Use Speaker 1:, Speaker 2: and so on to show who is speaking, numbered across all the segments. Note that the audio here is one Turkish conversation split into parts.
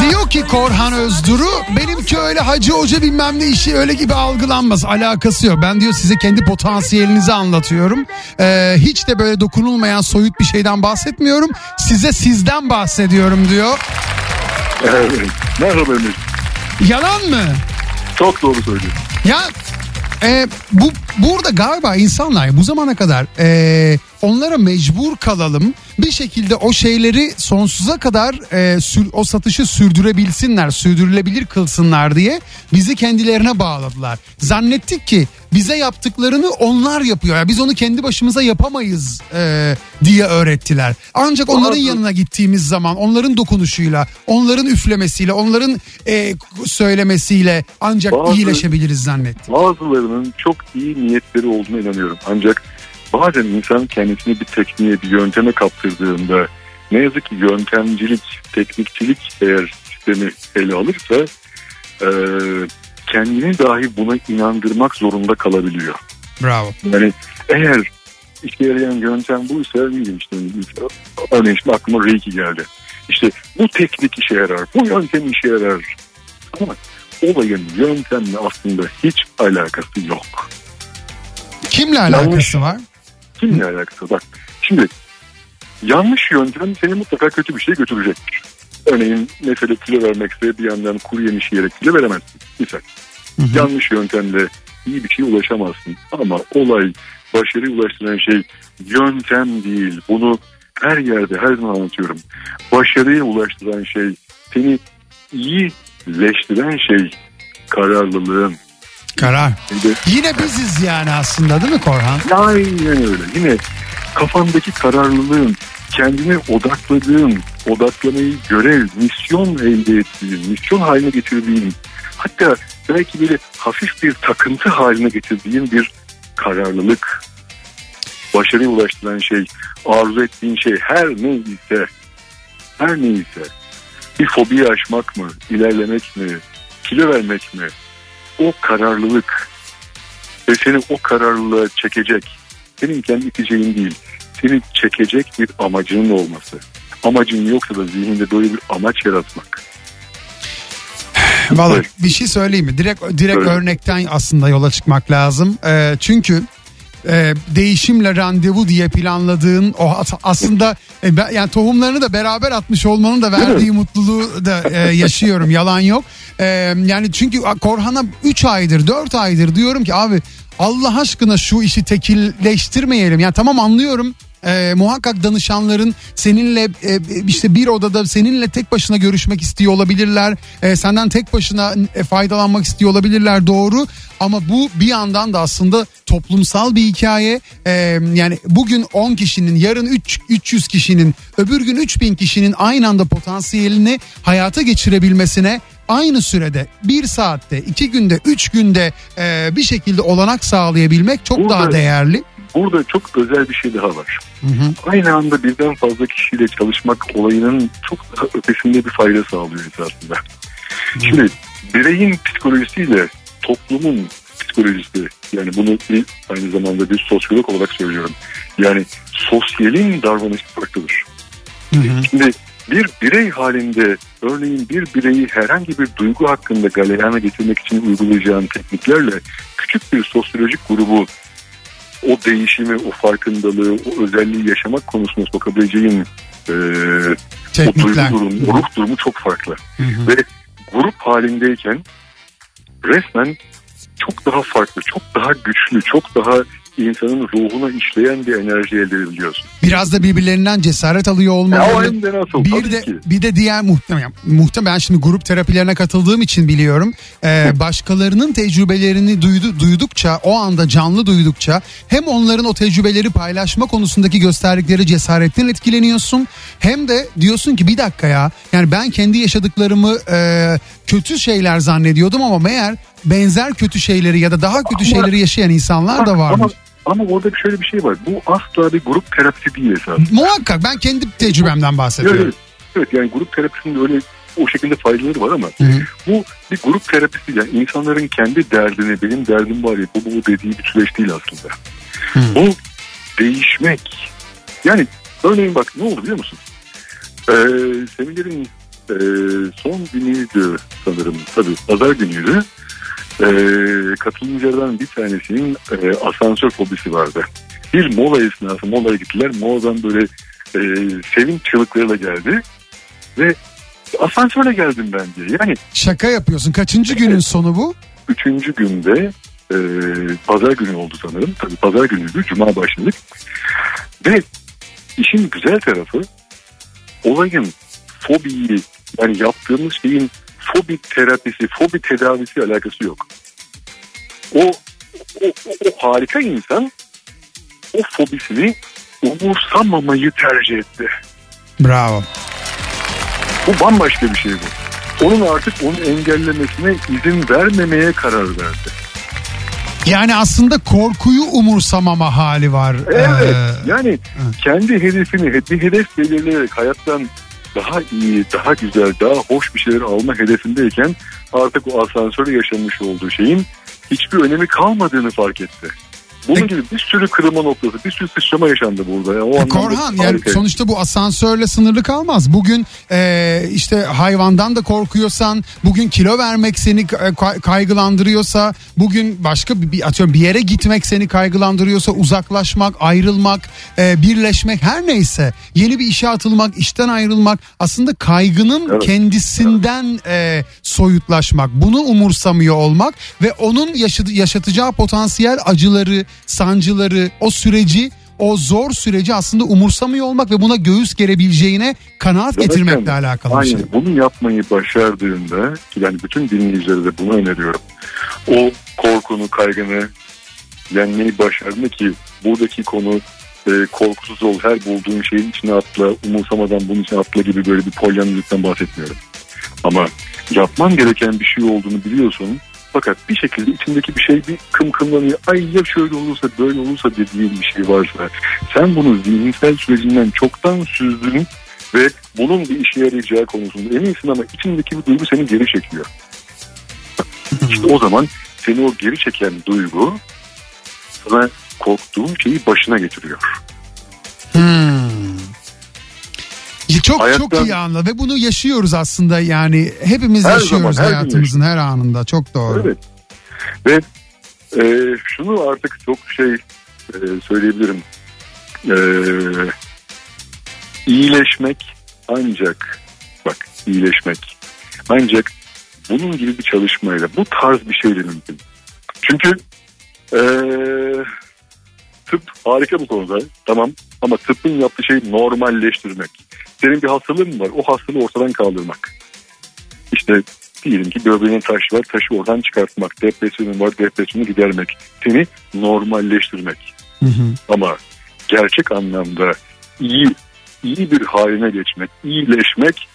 Speaker 1: Diyor ki Korhan Özduru benimki öyle hacı hoca bilmem ne işi öyle gibi algılanmaz. Alakası yok. Ben diyor size kendi potansiyelinizi anlatıyorum. Ee, hiç de böyle dokunulmayan soyut bir şeyden bahsetmiyorum. Size sizden bahsediyorum diyor.
Speaker 2: Evet. Merhaba Emir.
Speaker 1: Yalan mı?
Speaker 2: Çok doğru söylüyorsun.
Speaker 1: Ya e, bu burada galiba insanlar bu zamana kadar e, onlara mecbur kalalım bir şekilde o şeyleri sonsuza kadar e, sür, o satışı sürdürebilsinler sürdürülebilir kılsınlar diye bizi kendilerine bağladılar. Zannettik ki bize yaptıklarını onlar yapıyor. Yani biz onu kendi başımıza yapamayız e, diye öğrettiler. Ancak onların yanına gittiğimiz zaman onların dokunuşuyla, onların üflemesiyle, onların e, söylemesiyle ancak
Speaker 2: Bazı-
Speaker 1: iyileşebiliriz zannettik.
Speaker 2: Bazılarının çok iyi niyetleri olduğuna inanıyorum. Ancak bazen insan kendisini bir tekniğe, bir yönteme kaptırdığında ne yazık ki yöntemcilik, teknikçilik eğer sistemi ele alırsa e, kendini dahi buna inandırmak zorunda kalabiliyor.
Speaker 1: Bravo.
Speaker 2: Yani eğer işe yarayan yöntem buysa bileyim işte örneğin şimdi aklıma Reiki geldi. İşte bu teknik işe yarar, bu yöntem işe yarar. Ama olayın yöntemle aslında hiç alakası yok.
Speaker 1: Kimle alakası
Speaker 2: Yanlış.
Speaker 1: var?
Speaker 2: Kimle alakası? Bak şimdi yanlış yöntem seni mutlaka kötü bir şeye götürecektir. Örneğin mesele kilo vermekse bir yandan kuru yemiş yiyerek kilo veremezsin. Misal. Yanlış yöntemle iyi bir şeye ulaşamazsın. Ama olay başarıya ulaştıran şey yöntem değil. Bunu her yerde her zaman anlatıyorum. Başarıya ulaştıran şey seni iyileştiren şey kararlılığın.
Speaker 1: Karar. Yine biziz yani aslında değil mi Korhan?
Speaker 2: Aynen öyle. Yine kafandaki kararlılığın, kendine odakladığın, odaklamayı görev, misyon elde ettiğin, misyon haline getirdiğin, hatta belki böyle hafif bir takıntı haline getirdiğin bir kararlılık, başarıya ulaştıran şey, arzu ettiğin şey her neyse, her neyse, bir fobiyi aşmak mı, ilerlemek mi, kilo vermek mi, o kararlılık ve seni o kararlılığa çekecek, senin kendi iteceğin değil, seni çekecek bir amacının olması. Amacın yoksa da zihninde böyle bir amaç yaratmak.
Speaker 1: Vallahi
Speaker 2: Evet.
Speaker 1: bir şey söyleyeyim mi? Direkt direkt
Speaker 2: Söyle.
Speaker 1: örnekten aslında yola çıkmak lazım. Ee, çünkü e, değişimle randevu diye planladığın o as- aslında e, ben- yani tohumlarını da beraber atmış olmanın da verdiği mutluluğu da e, yaşıyorum yalan yok. E, yani çünkü Korhan'a 3 aydır 4 aydır diyorum ki abi Allah aşkına şu işi tekilleştirmeyelim. Yani tamam anlıyorum e, muhakkak danışanların seninle e, işte bir odada seninle tek başına görüşmek istiyor olabilirler. E, senden tek başına e, faydalanmak istiyor olabilirler doğru. Ama bu bir yandan da aslında toplumsal bir hikaye. E, yani bugün 10 kişinin yarın 3 300 kişinin öbür gün 3000 kişinin aynı anda potansiyelini hayata geçirebilmesine aynı sürede bir saatte iki günde üç günde e, bir şekilde olanak sağlayabilmek çok
Speaker 2: Burada-
Speaker 1: daha değerli.
Speaker 2: Burada çok özel bir şey daha var. Aynı anda birden fazla kişiyle çalışmak olayının çok daha ötesinde bir fayda sağlıyor esasında. Şimdi bireyin psikolojisiyle toplumun psikolojisi yani bunu bir, aynı zamanda bir sosyolog olarak söylüyorum. Yani sosyalin davranışı farklıdır. Şimdi bir birey halinde örneğin bir bireyi herhangi bir duygu hakkında galeyana getirmek için uygulayacağın tekniklerle küçük bir sosyolojik grubu o değişimi, o farkındalığı, o özelliği yaşamak konusunda sokabileceğin e, o
Speaker 1: Teknikler.
Speaker 2: duygu durumu, o ruh durumu çok farklı. Ve grup halindeyken resmen çok daha farklı, çok daha güçlü, çok daha insanın ruhuna işleyen bir enerji elde edebiliyorsun.
Speaker 1: Biraz da birbirlerinden cesaret alıyor
Speaker 2: Ya o
Speaker 1: olmaları.
Speaker 2: hem de nasıl?
Speaker 1: Bir de
Speaker 2: ki.
Speaker 1: bir de diğer muhtemelen muhtemelen şimdi grup terapilerine katıldığım için biliyorum. Ee, başkalarının tecrübelerini duydu, duydukça o anda canlı duydukça hem onların o tecrübeleri paylaşma konusundaki gösterdikleri cesaretten etkileniyorsun. Hem de diyorsun ki bir dakika ya yani ben kendi yaşadıklarımı e, kötü şeyler zannediyordum ama meğer benzer kötü şeyleri ya da daha kötü
Speaker 2: Ama-
Speaker 1: şeyleri yaşayan insanlar da varmış.
Speaker 2: ama orada bir şöyle bir şey var. Bu asla bir grup terapisi değil esas.
Speaker 1: Muhakkak ben kendi tecrübemden bahsediyorum.
Speaker 2: Evet, evet yani grup terapisinin öyle o şekilde faydaları var ama
Speaker 1: Hı hı.
Speaker 2: bu bir grup terapisi yani insanların kendi derdini benim derdim var ya bu bu dediği bir süreç değil aslında. Bu değişmek. Yani örneğin bak ne oldu biliyor musun? Ee, seminerin e, son günüydü sanırım. Tabii pazar günüydü. E, katılımcılardan bir tanesinin e, asansör fobisi vardı. Bir mola esnası molaya gittiler. Moladan böyle e, sevinç çığlıklarıyla geldi. Ve asansörle geldim ben diye. Yani
Speaker 1: Şaka yapıyorsun. Kaçıncı günün sonu bu?
Speaker 2: üçüncü günde e, pazar günü oldu sanırım. Tabii pazar günüydü. Cuma başladık. Ve işin güzel tarafı olayın fobiyi yani yaptığımız şeyin fobi terapisi, fobi tedavisi alakası yok. O, o, o, o harika insan o fobisini umursamamayı tercih etti.
Speaker 1: Bravo.
Speaker 2: Bu bambaşka bir şey bu. Onun artık onu engellemesine izin vermemeye karar verdi.
Speaker 1: Yani aslında korkuyu umursamama hali var.
Speaker 2: Evet.
Speaker 1: Ee,
Speaker 2: yani kendi hedefini, bir hedef belirleyerek hayattan daha iyi, daha güzel, daha hoş bir şeyler alma hedefindeyken artık o asansörde yaşamış olduğu şeyin hiçbir önemi kalmadığını fark etti. Bunun
Speaker 1: Peki-
Speaker 2: gibi bir sürü kırılma noktası, bir sürü sıçrama yaşandı burada. Ya. O
Speaker 1: E, Korhan yani sonuçta bu asansörle sınırlı kalmaz. Bugün e, işte hayvandan da korkuyorsan, bugün kilo vermek seni e, kay- kaygılandırıyorsa, bugün başka bir, atıyorum bir yere gitmek seni kaygılandırıyorsa, uzaklaşmak, ayrılmak, e, birleşmek her neyse, yeni bir işe atılmak, işten ayrılmak aslında kaygının
Speaker 2: Evet.
Speaker 1: kendisinden e, soyutlaşmak, bunu umursamıyor olmak ve onun yaşadı- yaşatacağı potansiyel acıları, sancıları, o süreci o zor süreci aslında umursamıyor olmak ve buna göğüs gerebileceğine kanaat
Speaker 2: Zaten
Speaker 1: getirmekle alakalı bir şey.
Speaker 2: Aynen bunu yapmayı başardığında yani bütün dinleyicilere de bunu öneriyorum. O korkunu, kaygını yenmeyi başardığında ki buradaki konu e, korkusuz ol her bulduğun şeyin içine atla umursamadan bunun içine atla gibi böyle bir polyanlıktan bahsetmiyorum. Ama yapman gereken bir şey olduğunu biliyorsun fakat bir şekilde içindeki bir şey bir kımkımlanıyor. Ay ya şöyle olursa böyle olursa dediğin bir şey varsa sen bunu zihinsel sürecinden çoktan süzdün ve bunun bir işe yarayacağı konusunda eminsin ama içindeki bir duygu seni geri çekiyor. İşte o zaman seni o geri çeken duygu sana korktuğun şeyi başına getiriyor.
Speaker 1: Çok
Speaker 2: Hayattan-
Speaker 1: çok iyi anla ve bunu yaşıyoruz aslında yani hepimiz
Speaker 2: Her
Speaker 1: yaşıyoruz
Speaker 2: zaman, her
Speaker 1: hayatımızın her anında çok doğru.
Speaker 2: Evet. Ve e, şunu artık çok şey e, söyleyebilirim. E, iyileşmek ancak bak iyileşmek ancak bunun gibi bir çalışmayla bu tarz bir şeyle mümkün. Çünkü e, tıp harika bu konuda tamam ama tıbbın yaptığı şey normalleştirmek. Senin bir hastalığın mı var o hastalığı ortadan kaldırmak. İşte diyelim ki böbreğine taş var taşı oradan çıkartmak. Depresyonun var depresyonu gidermek. Seni normalleştirmek.
Speaker 1: Hı hı.
Speaker 2: Ama gerçek anlamda iyi iyi bir haline geçmek, iyileşmek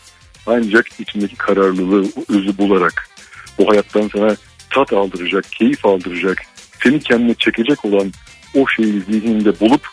Speaker 2: ancak içindeki kararlılığı, özü bularak o hayattan sana tat aldıracak, keyif aldıracak, seni kendine çekecek olan o şeyi zihninde bulup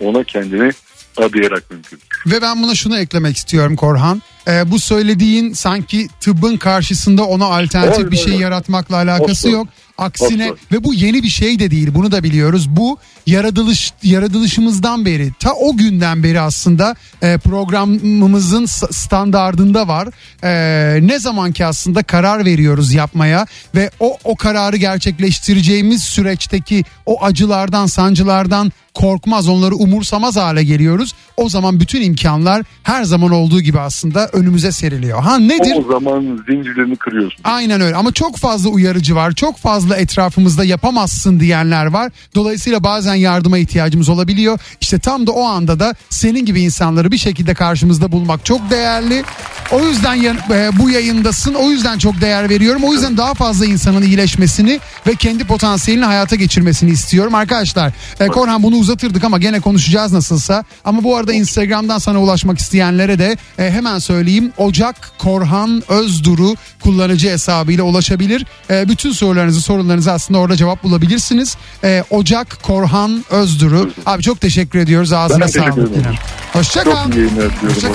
Speaker 2: ona kendini adayarak mümkün.
Speaker 1: Ve ben buna şunu eklemek istiyorum Korhan. Ee, bu söylediğin sanki tıbbın karşısında ona alternatif
Speaker 2: Hayır,
Speaker 1: bir şey
Speaker 2: hayır.
Speaker 1: yaratmakla alakası
Speaker 2: Asla.
Speaker 1: yok. Aksine
Speaker 2: Asla.
Speaker 1: ve bu yeni bir şey de değil bunu da biliyoruz. Bu yaratılış yaratılışımızdan beri ta o günden beri aslında e, programımızın standardında var. E, ne zaman ki aslında karar veriyoruz yapmaya ve o o kararı gerçekleştireceğimiz süreçteki o acılardan sancılardan korkmaz onları umursamaz hale geliyoruz. O zaman bütün imkanlar her zaman olduğu gibi aslında önümüze seriliyor. Ha nedir?
Speaker 2: O zaman zincirlerini kırıyorsun.
Speaker 1: Aynen öyle ama çok fazla uyarıcı var. Çok fazla etrafımızda yapamazsın diyenler var. Dolayısıyla bazen yardıma ihtiyacımız olabiliyor. İşte tam da o anda da senin gibi insanları bir şekilde karşımızda bulmak çok değerli. O yüzden e, bu yayındasın. O yüzden çok değer veriyorum. O yüzden daha fazla insanın iyileşmesini ve kendi potansiyelini hayata geçirmesini istiyorum. Arkadaşlar e, Korhan bunu uzatırdık ama gene konuşacağız nasılsa. Ama bu arada Instagram'dan sana ulaşmak isteyenlere de e, hemen söyleyeyim. Ocak Korhan Özduru kullanıcı hesabıyla ulaşabilir. Bütün sorularınızı sorularınızı aslında orada cevap bulabilirsiniz. E, Ocak Korhan Özduru. Abi çok teşekkür ediyoruz. Ağzına sağlık
Speaker 2: ederim.
Speaker 1: yine. Hoşça kal.
Speaker 2: Çok iyi yayınlar diliyorum.
Speaker 1: Hoşça